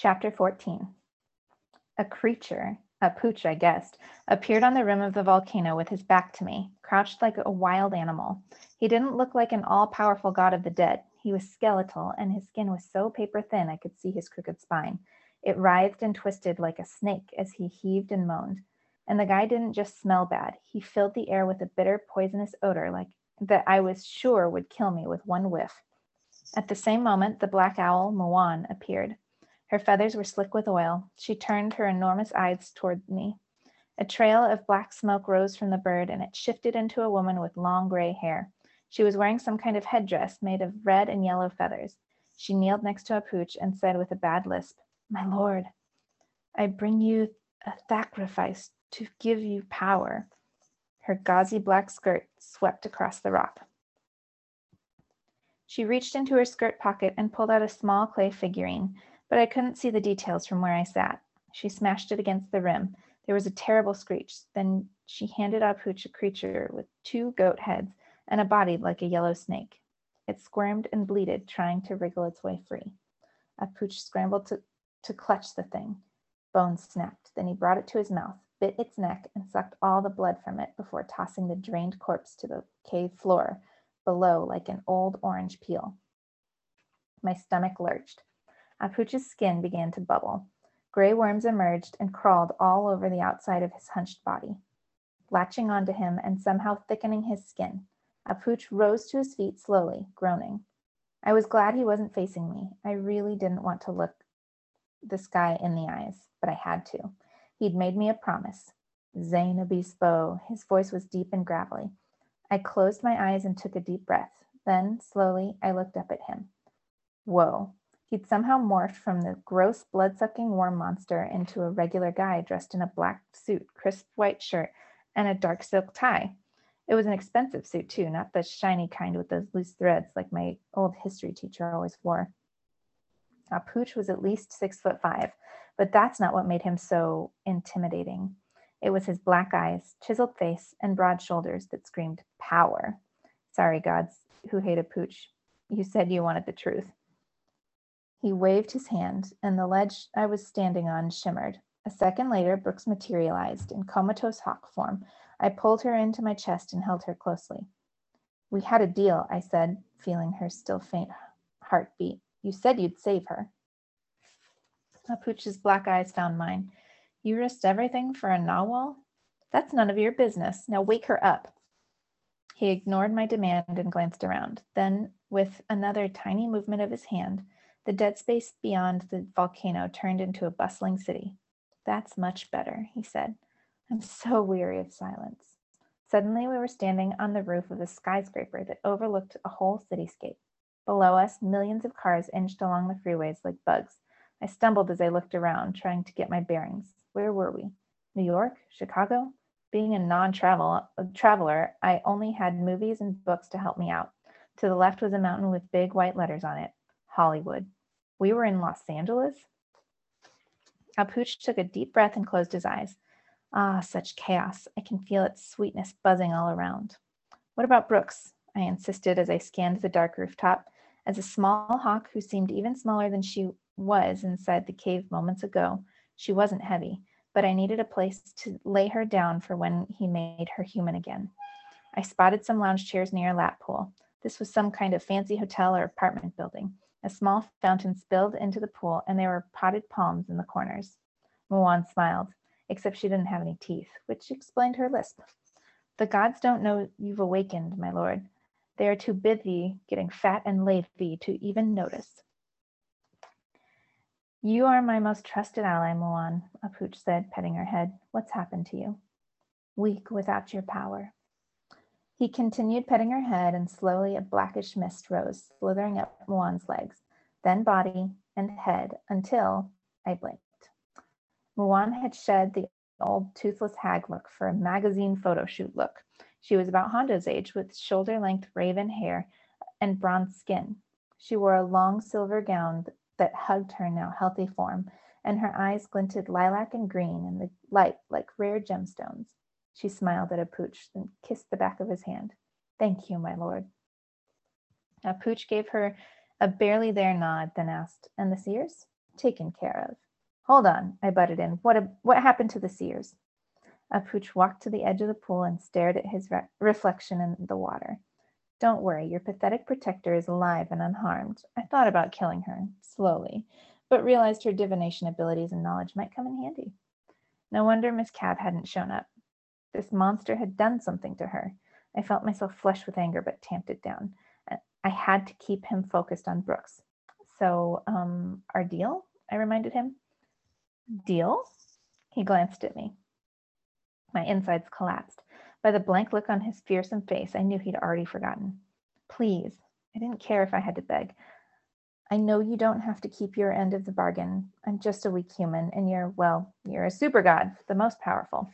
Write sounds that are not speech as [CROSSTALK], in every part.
Chapter 14 A creature, a pooch, I guessed, appeared on the rim of the volcano with his back to me, crouched like a wild animal. He didn't look like an all powerful god of the dead. He was skeletal, and his skin was so paper thin I could see his crooked spine. It writhed and twisted like a snake as he heaved and moaned. And the guy didn't just smell bad, he filled the air with a bitter, poisonous odor like that I was sure would kill me with one whiff. At the same moment, the black owl, Muan, appeared. Her feathers were slick with oil. She turned her enormous eyes toward me. A trail of black smoke rose from the bird, and it shifted into a woman with long gray hair. She was wearing some kind of headdress made of red and yellow feathers. She kneeled next to Apooch and said with a bad lisp, My lord, I bring you a sacrifice to give you power. Her gauzy black skirt swept across the rock. She reached into her skirt pocket and pulled out a small clay figurine but I couldn't see the details from where I sat. She smashed it against the rim. There was a terrible screech. Then she handed Apooch a creature with two goat heads and a body like a yellow snake. It squirmed and bleated, trying to wriggle its way free. A Apooch scrambled to, to clutch the thing. Bones snapped. Then he brought it to his mouth, bit its neck, and sucked all the blood from it before tossing the drained corpse to the cave floor below like an old orange peel. My stomach lurched. Apooch's skin began to bubble. Gray worms emerged and crawled all over the outside of his hunched body, latching onto him and somehow thickening his skin. Apooch rose to his feet slowly, groaning. I was glad he wasn't facing me. I really didn't want to look this guy in the eyes, but I had to. He'd made me a promise. Zane Obispo. His voice was deep and gravelly. I closed my eyes and took a deep breath. Then, slowly, I looked up at him. Whoa, He'd somehow morphed from the gross, blood sucking worm monster into a regular guy dressed in a black suit, crisp white shirt, and a dark silk tie. It was an expensive suit, too, not the shiny kind with those loose threads like my old history teacher always wore. Puch was at least six foot five, but that's not what made him so intimidating. It was his black eyes, chiseled face, and broad shoulders that screamed power. Sorry, gods who hate Puch. You said you wanted the truth. He waved his hand, and the ledge I was standing on shimmered. A second later, Brooks materialized in comatose hawk form. I pulled her into my chest and held her closely. We had a deal, I said, feeling her still faint heartbeat. You said you'd save her. Apooch's black eyes found mine. You risked everything for a narwhal? That's none of your business. Now wake her up. He ignored my demand and glanced around. Then, with another tiny movement of his hand, the dead space beyond the volcano turned into a bustling city. That's much better, he said. I'm so weary of silence. Suddenly, we were standing on the roof of a skyscraper that overlooked a whole cityscape. Below us, millions of cars inched along the freeways like bugs. I stumbled as I looked around, trying to get my bearings. Where were we? New York? Chicago? Being a non-traveler, I only had movies and books to help me out. To the left was a mountain with big white letters on it, Hollywood. We were in Los Angeles? Apooch took a deep breath and closed his eyes. Ah, such chaos. I can feel its sweetness buzzing all around. What about Brooks? I insisted as I scanned the dark rooftop. As a small hawk who seemed even smaller than she was inside the cave moments ago, she wasn't heavy, but I needed a place to lay her down for when he made her human again. I spotted some lounge chairs near a lap pool. This was some kind of fancy hotel or apartment building. A small fountain spilled into the pool, and there were potted palms in the corners. Muan smiled, except she didn't have any teeth, which explained her lisp. The gods don't know you've awakened, my lord. They are too busy getting fat and lazy to even notice. You are my most trusted ally, Muan, Apooch said, petting her head. What's happened to you? Weak without your power. He continued petting her head, and slowly a blackish mist rose, slithering up Muan's legs, then body and head, until I blinked. Muan had shed the old toothless hag look for a magazine photo shoot look. She was about Hondo's age, with shoulder length raven hair and bronze skin. She wore a long silver gown that hugged her now healthy form, and her eyes glinted lilac and green in the light like rare gemstones. She smiled at Apooch and kissed the back of his hand. Thank you, my lord. Apooch gave her a barely there nod, then asked, And the seers? taken care of. Hold on, I butted in. What, a, what happened to the seers? Apooch walked to the edge of the pool and stared at his re- reflection in the water. Don't worry, your pathetic protector is alive and unharmed. I thought about killing her, slowly, but realized her divination abilities and knowledge might come in handy. No wonder Miss Cab hadn't shown up. This monster had done something to her. I felt myself flush with anger, but tamped it down. I had to keep him focused on Brooks. So, um, our deal? I reminded him. Deal? He glanced at me. My insides collapsed. By the blank look on his fearsome face, I knew he'd already forgotten. Please. I didn't care if I had to beg. I know you don't have to keep your end of the bargain. I'm just a weak human, and you're, well, you're a super god, the most powerful.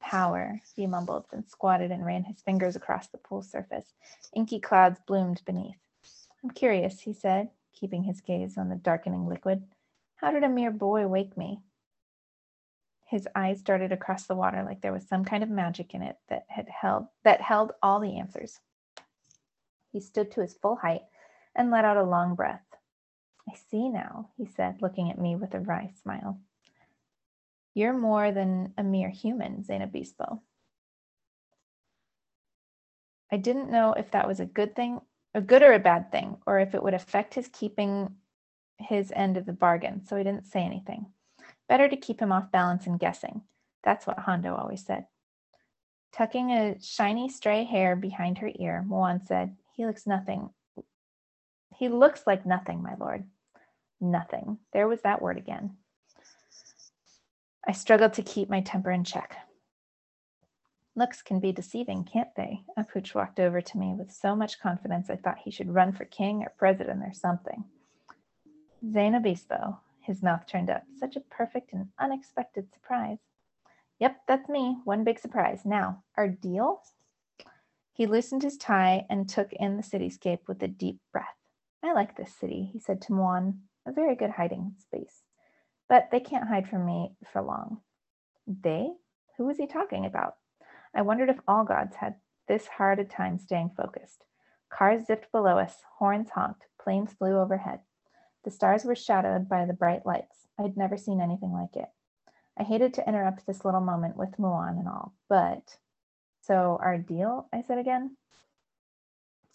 Power, he mumbled, then squatted and ran his fingers across the pool surface. Inky clouds bloomed beneath. I'm curious, he said, keeping his gaze on the darkening liquid. How did a mere boy wake me? His eyes darted across the water like there was some kind of magic in it that had held that held all the answers. He stood to his full height and let out a long breath. I see now, he said, looking at me with a wry smile. You're more than a mere human, Zane Obispo. I didn't know if that was a good thing, a good or a bad thing, or if it would affect his keeping his end of the bargain, so I didn't say anything. Better to keep him off balance and guessing. That's what Hondo always said. Tucking a shiny stray hair behind her ear, Muan said, He looks nothing. He looks like nothing, my lord. Nothing. There was that word again. I struggled to keep my temper in check. Looks can be deceiving, can't they? Apooch walked over to me with so much confidence I thought he should run for king or president or something. Zane Obispo, his mouth turned up. Such a perfect and unexpected surprise. Yep, that's me. One big surprise. Now, our deal? He loosened his tie and took in the cityscape with a deep breath. I like this city, he said to Muan, a very good hiding space. But they can't hide from me for long. They? Who was he talking about? I wondered if all gods had this hard a time staying focused. Cars zipped below us, horns honked, planes flew overhead. The stars were shadowed by the bright lights. I'd never seen anything like it. I hated to interrupt this little moment with Muan and all, but so our deal, I said again.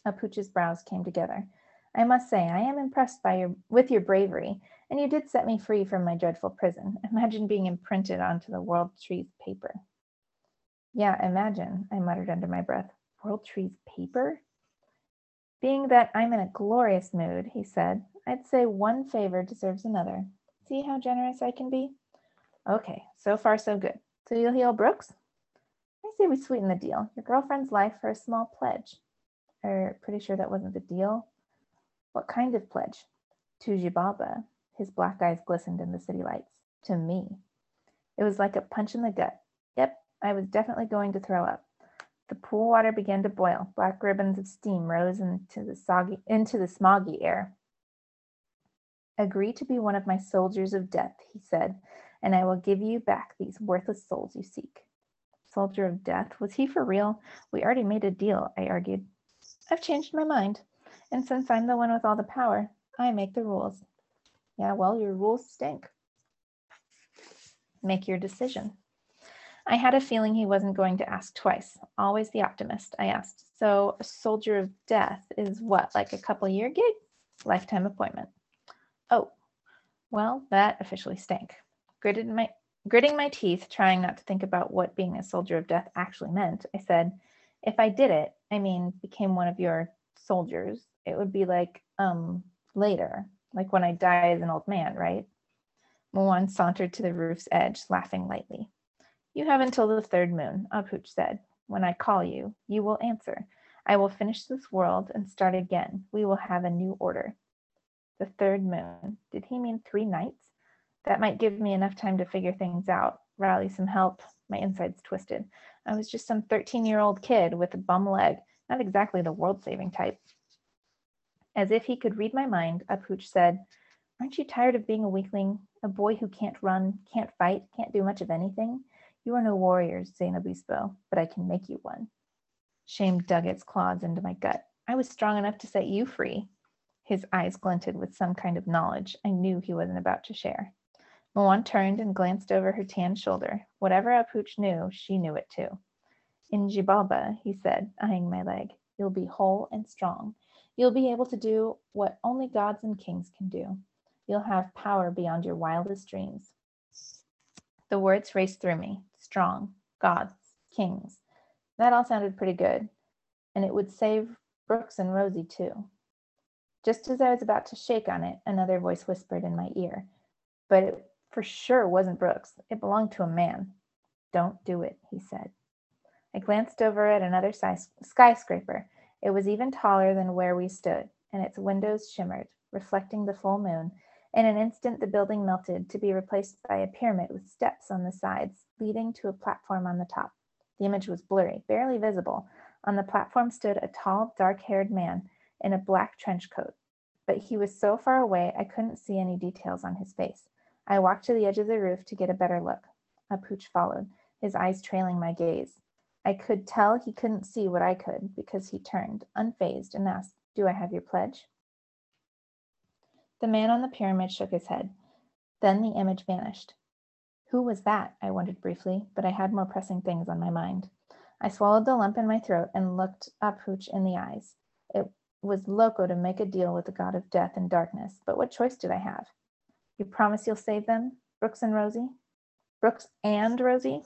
Apooch's brows came together. I must say, I am impressed by your with your bravery, and you did set me free from my dreadful prison. [LAUGHS] Imagine being imprinted onto the World Tree's paper. Yeah, imagine, I muttered under my breath. World Tree's paper? Being that I'm in a glorious mood, he said, I'd say one favor deserves another. See how generous I can be? Okay, so far so good. So you'll heal Brooks? I say we sweeten the deal. Your girlfriend's life for a small pledge. Are pretty sure that wasn't the deal. What kind of pledge? To Xibalba. His black eyes glistened in the city lights. To me. It was like a punch in the gut. Yep, I was definitely going to throw up. The pool water began to boil. Black ribbons of steam rose into the soggy into the smoggy air. Agree to be one of my soldiers of death, he said, and I will give you back these worthless souls you seek. Soldier of death? Was he for real? We already made a deal, I argued. I've changed my mind. And since I'm the one with all the power, I make the rules. Yeah, well, your rules stink. Make your decision. I had a feeling he wasn't going to ask twice. Always the optimist. I asked, So, a soldier of death is what, like a couple year gig? Lifetime appointment. Oh, well, that officially stank. Gritted my, gritting my teeth, trying not to think about what being a soldier of death actually meant, I said, if I did it, I mean, became one of your soldiers, it would be like, um, later, like when I die as an old man, right? Muan sauntered to the roof's edge, laughing lightly. You have until the third moon, Apooch said. When I call you, you will answer. I will finish this world and start again. We will have a new order. The third moon. Did he mean three nights? That might give me enough time to figure things out, rally some help. My insides twisted. I was just some 13 year old kid with a bum leg, not exactly the world saving type. As if he could read my mind, Apooch said, Aren't you tired of being a weakling, a boy who can't run, can't fight, can't do much of anything? You are no warrior, Zane Obispo, but I can make you one. Shame dug its claws into my gut. I was strong enough to set you free. His eyes glinted with some kind of knowledge I knew he wasn't about to share. Muan turned and glanced over her tan shoulder. Whatever Apooch knew, she knew it too. In Xibalba, he said, eyeing my leg, you'll be whole and strong. You'll be able to do what only gods and kings can do. You'll have power beyond your wildest dreams. The words raced through me strong, gods, kings. That all sounded pretty good. And it would save Brooks and Rosie too. Just as I was about to shake on it, another voice whispered in my ear. But it for sure wasn't Brooks. It belonged to a man. Don't do it, he said. I glanced over at another skyscraper. It was even taller than where we stood, and its windows shimmered, reflecting the full moon. In an instant, the building melted to be replaced by a pyramid with steps on the sides, leading to a platform on the top. The image was blurry, barely visible. On the platform stood a tall, dark haired man in a black trench coat, but he was so far away I couldn't see any details on his face. I walked to the edge of the roof to get a better look. A pooch followed, his eyes trailing my gaze. I could tell he couldn't see what I could because he turned, unfazed, and asked, Do I have your pledge? The man on the pyramid shook his head. Then the image vanished. Who was that? I wondered briefly, but I had more pressing things on my mind. I swallowed the lump in my throat and looked Apooch in the eyes. It was loco to make a deal with the god of death and darkness, but what choice did I have? You promise you'll save them, Brooks and Rosie? Brooks and Rosie?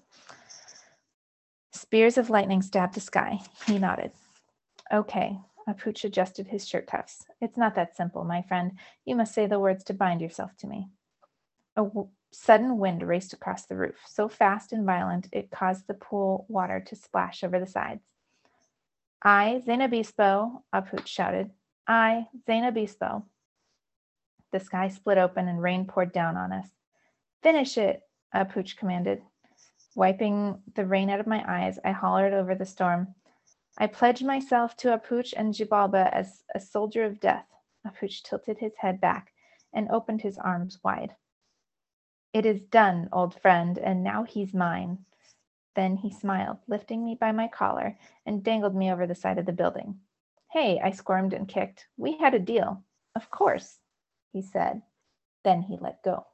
Spears of lightning stabbed the sky. He nodded. Okay. Apooch adjusted his shirt cuffs. It's not that simple, my friend. You must say the words to bind yourself to me. A w- sudden wind raced across the roof, so fast and violent it caused the pool water to splash over the sides. I, Zane Obispo, Apooch shouted. I, Zane Obispo. The sky split open and rain poured down on us. Finish it, Apooch commanded. Wiping the rain out of my eyes, I hollered over the storm. I pledge myself to Apooch and Xibalba as a soldier of death. Apooch tilted his head back and opened his arms wide. It is done, old friend, and now he's mine. Then he smiled, lifting me by my collar and dangled me over the side of the building. Hey, I squirmed and kicked. We had a deal. Of course, he said. Then he let go.